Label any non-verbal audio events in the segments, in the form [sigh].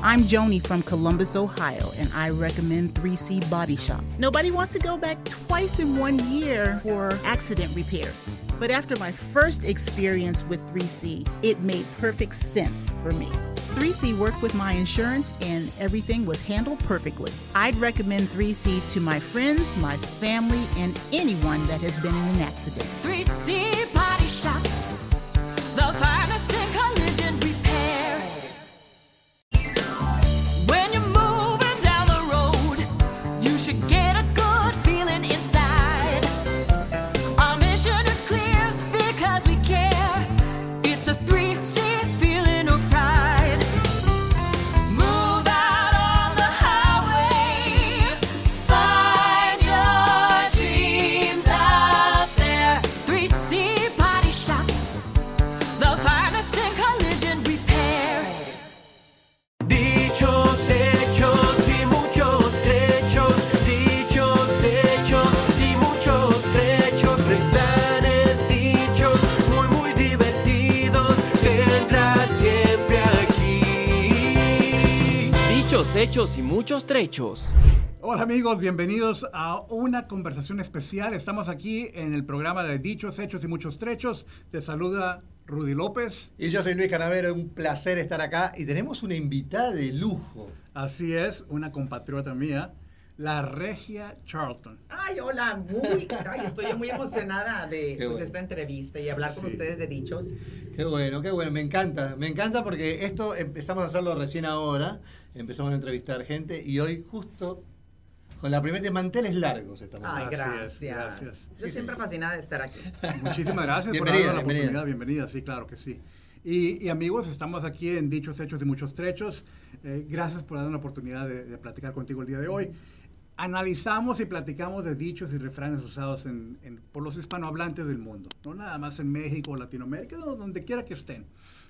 I'm Joni from Columbus, Ohio, and I recommend 3C Body Shop. Nobody wants to go back twice in one year for accident repairs. But after my first experience with 3C, it made perfect sense for me. 3C worked with my insurance and everything was handled perfectly. I'd recommend 3C to my friends, my family, and anyone that has been in an accident. 3C Body Shop. The hechos y muchos trechos. Hola amigos, bienvenidos a una conversación especial. Estamos aquí en el programa de Dichos, Hechos y Muchos Trechos. Te saluda Rudy López. Y yo soy Luis Canavero, un placer estar acá y tenemos una invitada de lujo. Así es, una compatriota mía, la Regia Charlton. Ay, hola, muy, caray, estoy muy emocionada de pues, bueno. esta entrevista y hablar con Sí. ustedes de dichos. Qué bueno, qué bueno, me encanta, me encanta porque esto empezamos a hacerlo recién ahora, empezamos a entrevistar gente y hoy justo con la primera de manteles largos estamos. Ay, es, gracias. gracias. Yo siempre fascinada de estar aquí. [laughs] Muchísimas gracias por Bienvenida, darnos la bienvenida. oportunidad. Bienvenida, sí, claro que sí. Y, y amigos, estamos aquí en Dichos, Hechos y Muchos Trechos. Eh, gracias por darnos la oportunidad de, de platicar contigo el día de hoy. Analizamos y platicamos de dichos y refranes usados en- en- por los hispanohablantes del mundo, no nada más en México, Latinoamérica, do- donde quiera que estén.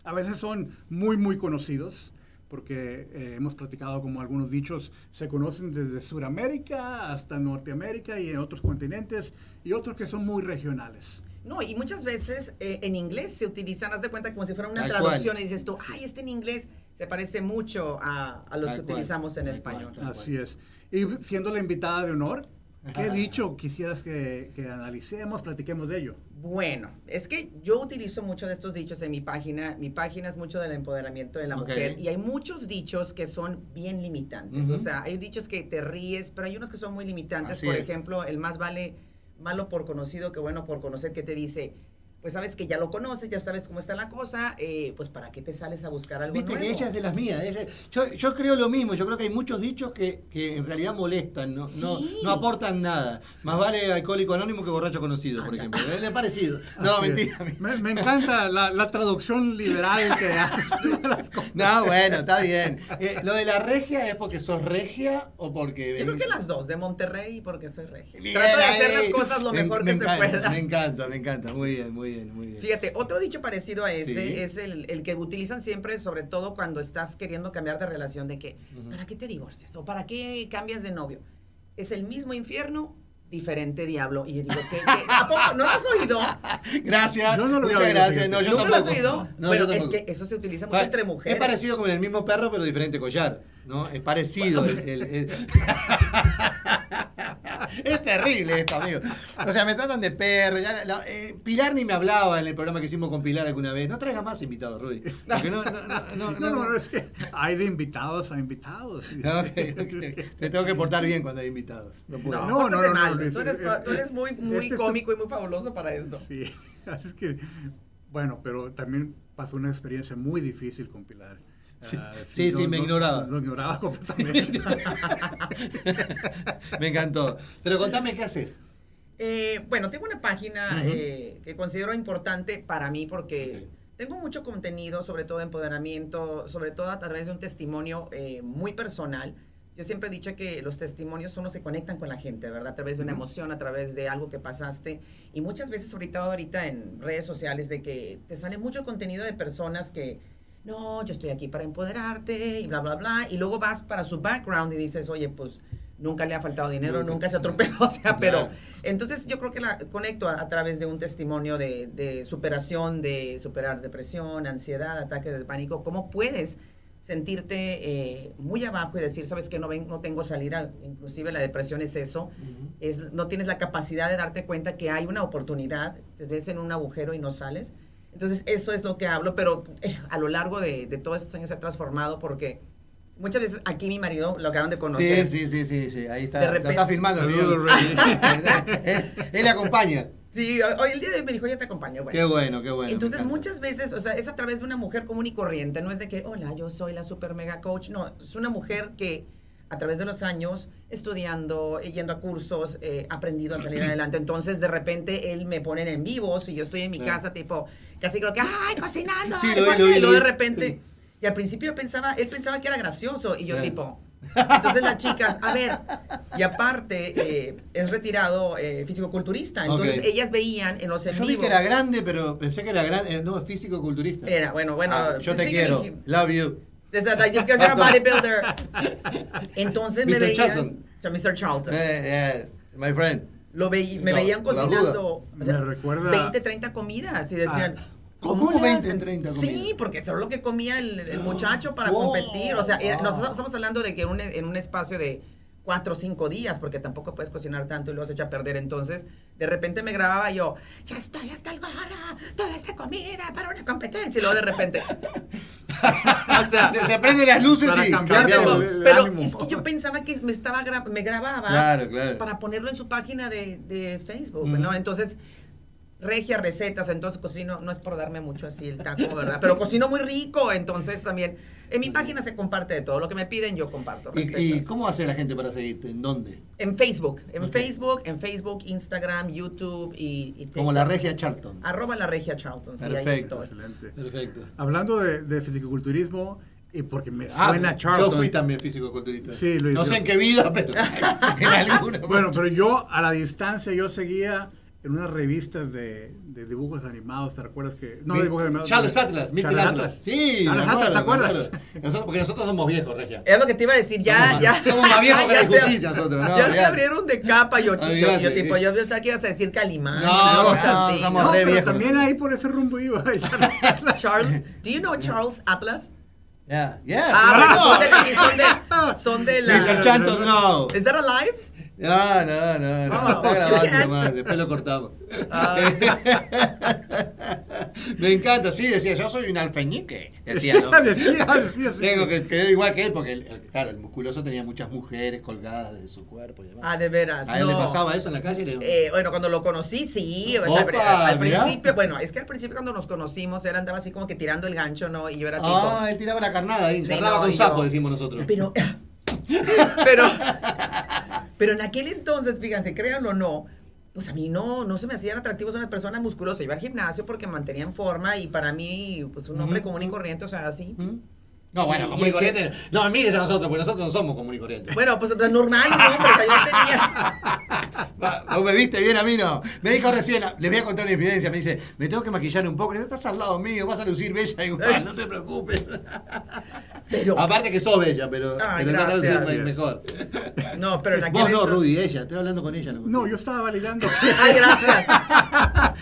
A veces son muy, muy conocidos, porque eh, hemos platicado como algunos dichos se conocen desde Sudamérica hasta Norteamérica y en otros continentes, y otros que son muy regionales. No, y muchas veces eh, en inglés se utilizan, haz de cuenta como si fuera una Tal traducción cual. y dices tú, ay, este en inglés se parece mucho a, a los Tal que cual, utilizamos en tal español. cual. Así es. Y siendo la invitada de honor, ¿qué dicho quisieras que, que analicemos, platiquemos de ello? Bueno, es que yo utilizo mucho de estos dichos en mi página. Mi página es mucho del empoderamiento de la mujer y hay muchos dichos que son bien limitantes. O sea, hay dichos que te ríes, pero hay unos que son muy limitantes. Así por es. ejemplo, el más vale malo por conocido que bueno por conocer, que te dice, pues sabes que ya lo conoces, ya sabes cómo está la cosa, eh, pues para qué te sales a buscar algo Viste nuevo. que ella es de las mías. yo, yo creo lo mismo, yo creo que hay muchos dichos que, que en realidad molestan, no, no, Sí. no aportan nada. Más vale alcohólico anónimo que borracho conocido, por ejemplo. ¿Le ha parecido? [laughs] No, Así mentira. Me, me encanta la, la traducción liberal que [laughs] haces. No, bueno, está bien. Eh, ¿Lo de la regia es porque sos regia o porque... Yo creo que las dos, de Monterrey porque soy regia. Bien, Trato de hacer las cosas lo Me- mejor me que se encanta, pueda. Me encanta, me encanta. Muy bien, muy bien, muy bien. Fíjate, otro dicho parecido a ese Sí. es el, el que utilizan siempre, sobre todo cuando estás queriendo cambiar de relación, de que, ¿para qué te divorcias? ¿O para qué cambias de novio? Es el mismo infierno, diferente diablo. Y yo digo, ¿qué, qué? ¿A poco? ¿No lo has oído? [laughs] Gracias, no lo muchas oído, gracias. No, yo ¿Nunca lo has oído? No, bueno, yo es que eso se utiliza mucho entre mujeres. Es parecido con el mismo perro, pero diferente collar, ¿no? Es parecido. el- el- el- [laughs] [laughs] es terrible esto, amigo. O sea, me tratan de perro. ya la- eh, Pilar ni me hablaba en el programa que hicimos con Pilar alguna vez. No traigas más invitados, Rudy. Porque no, no, no, no, No, [laughs] no- no, no, es que hay de invitados a invitados. [laughs] Me tengo que portar bien cuando hay invitados. No puedo. No, No, no, no, no, mal. no, tú, eres, es- tú eres muy, muy este es- cómico y muy fabuloso para esto. Sí, así [laughs] es que, bueno, pero también pasó una experiencia muy difícil con Pilar. Sí, Ah, sí, sí, me ignoraba. Lo ignoraba completamente. [laughs] Me encantó. Pero contame qué haces. Eh, bueno, tengo una página eh, que considero importante para mí porque tengo mucho contenido, sobre todo de empoderamiento, sobre todo a través de un testimonio eh, muy personal. Yo siempre he dicho que los testimonios los que conectan con la gente, ¿verdad? A través de una emoción, a través de algo que pasaste. Y muchas veces, ahorita, ahorita en redes sociales, de que te sale mucho contenido de personas que, no, yo estoy aquí para empoderarte y bla, bla, bla. Y luego vas para su background y dices, oye, pues nunca le ha faltado dinero, Nunca. nunca, se atropelló, [laughs] o sea, pero entonces yo creo que la conecto a, a través de un testimonio de, de superación, de superar depresión, ansiedad, ataques de pánico, cómo puedes sentirte eh, muy abajo y decir, sabes que no, ven, no tengo salida, inclusive la depresión es eso, es, no tienes la capacidad de darte cuenta que hay una oportunidad, te ves en un agujero y no sales. Entonces, eso es lo que hablo, pero eh, a lo largo de, de todos estos años se ha transformado porque muchas veces aquí mi marido lo acaban de conocer. Sí, sí, sí, sí, sí, ahí está. De lo repente- está filmando, [laughs] él, él le acompaña. Sí, hoy el día de hoy me dijo, ya te acompaño. Bueno. Qué bueno, qué bueno. Entonces, muchas veces, o sea, es a través de una mujer común y corriente, no es de que, hola, yo soy la super mega coach, no, es una mujer que a través de los años, estudiando, eh, yendo a cursos, eh, aprendido a salir [clears throat] adelante. Entonces, de repente, él me pone en vivos y yo estoy en mi Claro. casa, tipo, casi creo que, ¡ay, cocinando! Sí, lo vi, guarda", lo vi, y luego de repente, y al principio pensaba, él pensaba que era gracioso, y yo Claro. tipo... [laughs] Entonces las chicas, a ver, y aparte eh, es retirado eh, fisicoculturista, entonces Ok. ellas veían en los en Yo vi que era grande, pero pensé que era grande. eh, no, es físico-culturista. Era, bueno, bueno. Ah, yo te quiero. sí, Love you. Desde that, you guys are a [laughs] bodybuilder. Entonces me Mr. veían. Charlton. So, Mr. Charlton. Eh, eh, my friend. Lo veí- me No, veían cocinando o sea, Me recuerda- 20, 30 comidas y decían. Ah, ¿cómo le 20, hacen?" 30 Sí, comidas? porque eso es lo que comía el, el muchacho para Wow. competir. O sea, era- Wow. nosotros estamos hablando de que un- en un espacio de cuatro o cinco días, porque tampoco puedes cocinar tanto y luego se echa a perder. Entonces, de repente me grababa yo, ya estoy hasta el gorro, toda esta comida para una competencia. Y luego de repente, o sea, [laughs] Se prenden las luces y cambiamos. pero ánimo. es que yo pensaba que me estaba gra- me grababa Claro, claro. para ponerlo en su página de, de Facebook. ¿no? Entonces, regia recetas, entonces cocino, no es por darme mucho así el taco, ¿verdad? Pero cocino muy rico, entonces también en mi página se comparte de todo, lo que me piden yo comparto recetas. ¿Y, y cómo hace la gente para seguirte? ¿En dónde? En Facebook, en Ok. Facebook, en Facebook, Instagram, YouTube y, y Como la regia Charlton. Arroba la regia Charlton, sí, ahí Perfecto. estoy. Excelente. Perfecto. Hablando de, de fisicoculturismo, y porque me Ah, suena Charlton. yo fui también físico-culturista. Sí, Luis, No sé en qué vida, pero [laughs] en alguna. Bueno, pero yo a la distancia yo seguía en unas revistas de, de dibujos animados, ¿te recuerdas que? No, Mi- dibujos animados. Charles de- Atlas, Mr. Charles Atlas. Sí, Charles Atlas, ¿te acuerdas? Nosotros- porque nosotros somos viejos, Regia. Es lo que te iba a decir, ya, Somos ya. más- somos más viejos que la [laughs] ya se- justicia nosotros, no, Ya se olvídate. abrieron de capa, yo, chico, yo tipo, yo pensaba que ibas a decir Calimán. No, no, así, somos No, re pero viejos también ahí por ese rumbo iba. [laughs] Charles Atlas. Charles, do you know Charles Atlas? Yeah, yes. Ah, no. [laughs] son de, son de, son de Mr. la... Charlton, no. ¿Is that alive? No, no, no, no. Está grabando nomás, después lo cortamos. Ah. [laughs] Me encanta, sí, decía, yo soy un alfeñique. Decía, ¿no? [laughs] decía, decía. [laughs] Tengo que quedar igual que él, porque, el- claro, el musculoso tenía muchas mujeres colgadas de su cuerpo y demás. Ah, de veras, ¿A él le no. pasaba eso en la calle? Le- Eh, bueno, cuando lo conocí, sí. o sea, Opa, al, principio, bueno, es que al principio cuando nos conocimos, él andaba así como que tirando el gancho, ¿no? Y yo era tipo... Ah, él tiraba la carnada ahí, Sí, no, con sapo, yo- decimos nosotros. Pero, pero, pero en aquel entonces, fíjense, créanlo o no, pues a mí no, no se me hacían atractivos una persona musculosa. Iba al gimnasio porque mantenía en forma y para mí, pues un hombre común y corriente, o sea, así. ¿Mm? No, bueno, común y corriente. No mires a nosotros, porque nosotros no somos común y corriente. Bueno, pues pues, normal, no, hombre, o sea, yo tenía... [laughs] ¿No me viste bien a mí? No. Me dijo recién, le voy a contar una infidencia. Me dice, me tengo que maquillar un poco. Le digo, estás al lado mío, vas a lucir bella igual, no te preocupes. Pero, Aparte que sos bella, pero, Ay, pero vas a lucir gracias. me- mejor. no, pero en aquel Vos no, entonces- Rudy, ella. Estoy hablando con ella. No, yo estaba validando. [laughs] Ay, gracias.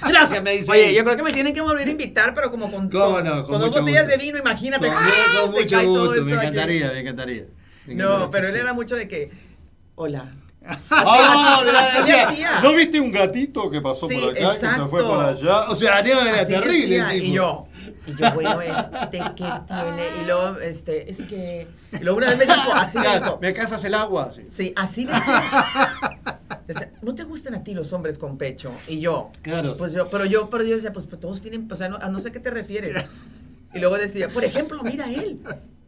Gracias, me dice. Oye, yo creo que me tienen que volver a invitar, pero como con, ¿Cómo con- no? Con con dos mucho botellas gusto. de vino, imagínate. Con, ¡ah! con Se mucho cae todo gusto, me encantaría, me encantaría. No, pero él era mucho de que, hola. Ah, de la-. ¿No viste un gatito que pasó Sí, por acá, que se exacto. fue por allá? O sea, era Así terrible. decía, el tipo. Y yo, y yo, bueno, este, ¿qué tiene? Y luego, este, es que, y luego una vez me dijo, así me dijo, ¿Me casas el agua? Sí. sí, así decía. Decía, ¿No te gustan a ti los hombres con pecho? Y yo, Claro. pues yo, pero yo, pero yo decía, pues, pues, todos tienen, o sea, no, a no sé qué te refieres. Y luego decía, por ejemplo, mira él,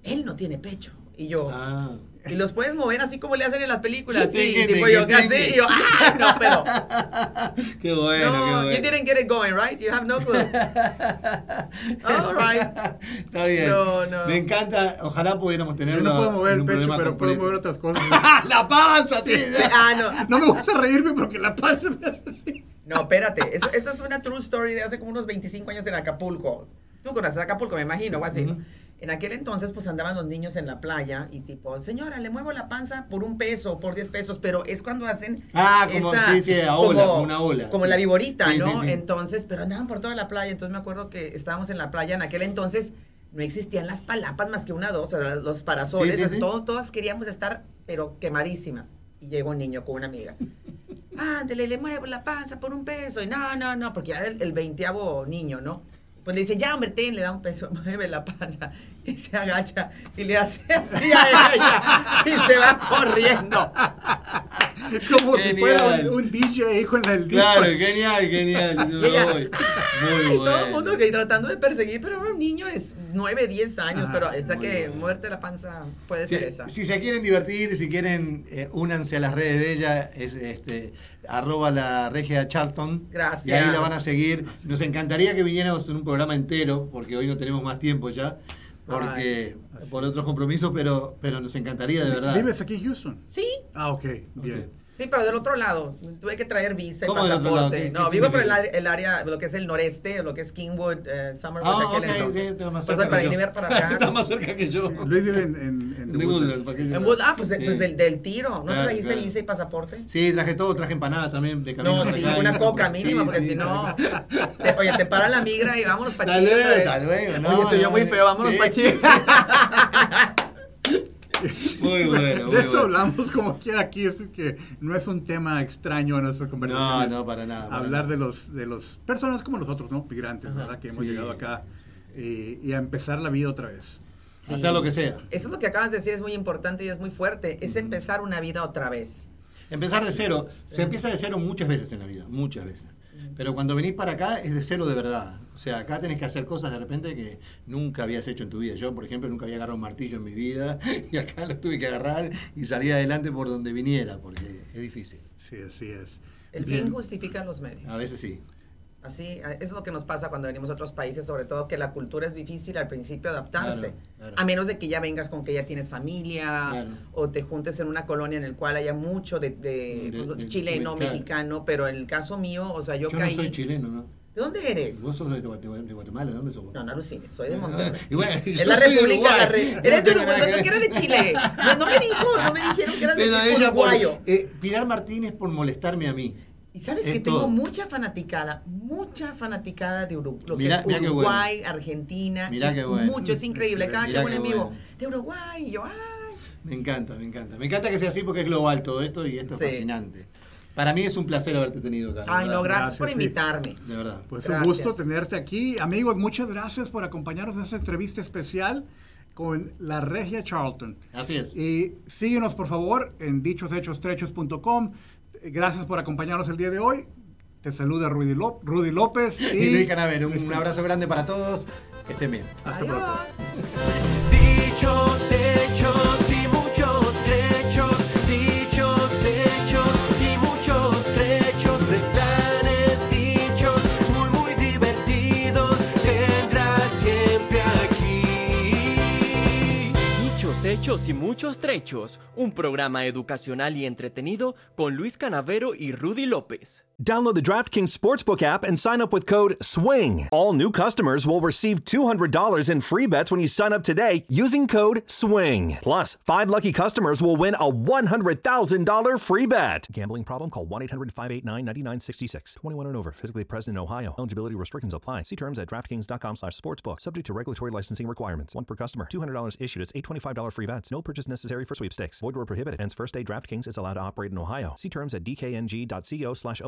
él no tiene pecho. Y yo, Ah. Y los puedes mover así como le hacen en las películas, sí, y tipo yo, casi, y yo, ah, no, pero, [laughs] Qué bueno, no, qué bueno. you didn't get it going, right? You have no clue. [laughs] All right. Está bien. No, no. Me encanta. Ojalá pudiéramos Yo tenerlo. no puedo mover el pecho, pero puedo completo. mover otras [laughs] cosas. la panza, sí. Ah, no. No me gusta reírme porque la panza me hace así. No, espérate. Eso, esto es una true story de hace como unos 25 años en Acapulco. Tú conoces Acapulco, me imagino, o así. ¿no? Ujú. En aquel entonces, pues andaban los niños en la playa y tipo, señora, le muevo la panza por un peso, por 10 pesos, pero es cuando hacen. Ah, como- sí, sí, a ola, como una ola, Como sí. la viborita, ¿no? Entonces, pero andaban por toda la playa. Entonces me acuerdo que estábamos en la playa en aquel entonces. no existían las palapas más que una dos, o sea, los parasoles, Sí, sí, o sea, sí. todo- todas queríamos estar, pero quemadísimas. Y llega un niño con una amiga. Ándale, le muevo la panza por un peso. Y no, no, no, porque era el, el veinteavo niño, ¿no? Pues le dice, ya, hombre, ten, le da un peso, [laughs] mueve la panza. Y se agacha y le hace así a ella. y se va corriendo. Como si fuera un, un DJ con el disco. Claro, genial, genial. [laughs] Y ella, Muy ay, todo el bueno. mundo que tratando de perseguir, pero un niño de 9, 10 años, Ah, pero esa que bueno. muerte la panza puede Si, ser esa. si se quieren divertir, si quieren, eh, únanse a las redes de ella, es este arroba la regia Charlton. Gracias. Y ahí la van a seguir. Nos encantaría que viniéramos en un programa entero, porque hoy no tenemos más tiempo ya, porque por otros compromisos, pero, pero nos encantaría de verdad. ¿Vives aquí en Houston? Sí, Ah, ok, bien. Sí, pero del otro lado. Tuve que traer visa y ¿Cómo del otro lado? pasaporte. ¿Qué- qué no, vivo por el, el área, lo que es el noreste, lo que es Kingwood, eh, Summerwood, Ah, aquel ok, entonces. sí, está más Pues, cerca para venir [laughs] acá. Está más cerca que yo. Luis vive en, en, en En. Wood- ah, pues, Sí. pues del, del tiro. ¿No Claro, trajiste claro. visa y pasaporte? Sí, traje todo, traje empanadas también de camino No, sí, acá. una coca Sí, mínima, porque sí, si no. [laughs] te- oye, te para la migra y vámonos para Tal vez, tal vez, no, Oye, soy yo muy feo, vámonos para Chile. [laughs] Muy bueno. muy De eso bueno. hablamos como quiera aquí, es que no es un tema extraño en nuestra No, conversación. no, para nada. para Hablar nada. de los de los personas como nosotros, ¿no? Migrantes, Ajá. ¿verdad? Que hemos Sí, llegado acá sí, sí, Y, y a empezar la vida otra vez. Sí. Hacer lo que sea. Eso es lo que acabas de decir, es muy importante y es muy fuerte. Es empezar una vida otra vez. Empezar de cero. Se empieza de cero muchas veces en la vida, muchas veces. Pero cuando venís para acá es de cero de verdad. O sea, acá tenés que hacer cosas de repente que nunca habías hecho en tu vida. Yo, por ejemplo, nunca había agarrado un martillo en mi vida [laughs] y acá lo tuve que agarrar y salir adelante por donde viniera, porque es difícil. Sí, así es. El Bien. fin justifica los medios. A veces sí. Así, eso es lo que nos pasa cuando venimos a otros países, sobre todo que la cultura es difícil al principio adaptarse. Claro, claro. A menos de que ya vengas con que ya tienes familia Claro. o te juntes en una colonia en el cual haya mucho de, de- De- de- chileno, mexicano, pero en el caso mío, o sea, yo, Yo, caí. no soy chileno, ¿no? ¿De dónde eres? Vos sos de, Guate- de Guatemala, ¿de dónde sos? No, no alucines, soy de Monterrey. [laughs] Y bueno, Es la República. La re- Eres de Uruguay, no que era de Chile. No, no me dijo, no me dijeron que eras de por- uruguayo. eh, Pilar Martínez por molestarme a mí. Y sabes Es que tengo mucha fanaticada, mucha fanaticada de Uru- lo que es Uruguay, Argentina. Mirá qué bueno. Mucho, es increíble. Cada Mirá que un amigo bueno. de Uruguay, y yo, ay. Me encanta, me encanta. Me encanta que sea así porque es global todo esto y esto Sí. es fascinante. Para mí es un placer haberte tenido acá. Ay, no, gracias, Gracias, por sí. invitarme. De verdad. Pues Gracias. un gusto tenerte aquí. Amigos, muchas gracias por acompañarnos en esta entrevista especial con la Regia Charlton. Así es. Y síguenos, por favor, en dichoshechos.com. Gracias por acompañarnos el día de hoy. Te saluda Rudy, Ló- Rudy López. Y, Y Luis Canaver, un, un abrazo grande para todos. Que estén bien. Hasta pronto. Dichos, hechos hechos y muchos trechos. Un programa educacional y entretenido con Luis Canavero y Rudy López. Download the DraftKings Sportsbook app and sign up with code SWING. All new customers will receive $200 in free bets when you sign up today using code SWING. Plus, five lucky customers will win a $100,000 free bet. Gambling problem? Call 1 800 589 9966. 21 and over, physically present in Ohio. Eligibility restrictions apply. See terms at DraftKings.com slash sportsbook. Subject to regulatory licensing requirements. One per customer. $200 issued as $825 free bets. No purchase necessary for sweepstakes. Void where prohibited. Hence, first day DraftKings is allowed to operate in Ohio. See terms at dkng.co slash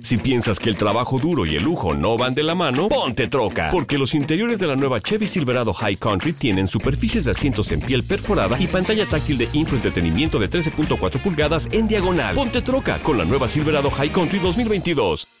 Si piensas que el trabajo duro y el lujo no van de la mano, ponte troca. Porque los interiores de la nueva Chevy Silverado High Country tienen superficies de asientos en piel perforada y pantalla táctil de infoentretenimiento de 13.4 pulgadas en diagonal. Ponte troca con la nueva Silverado High Country 2022.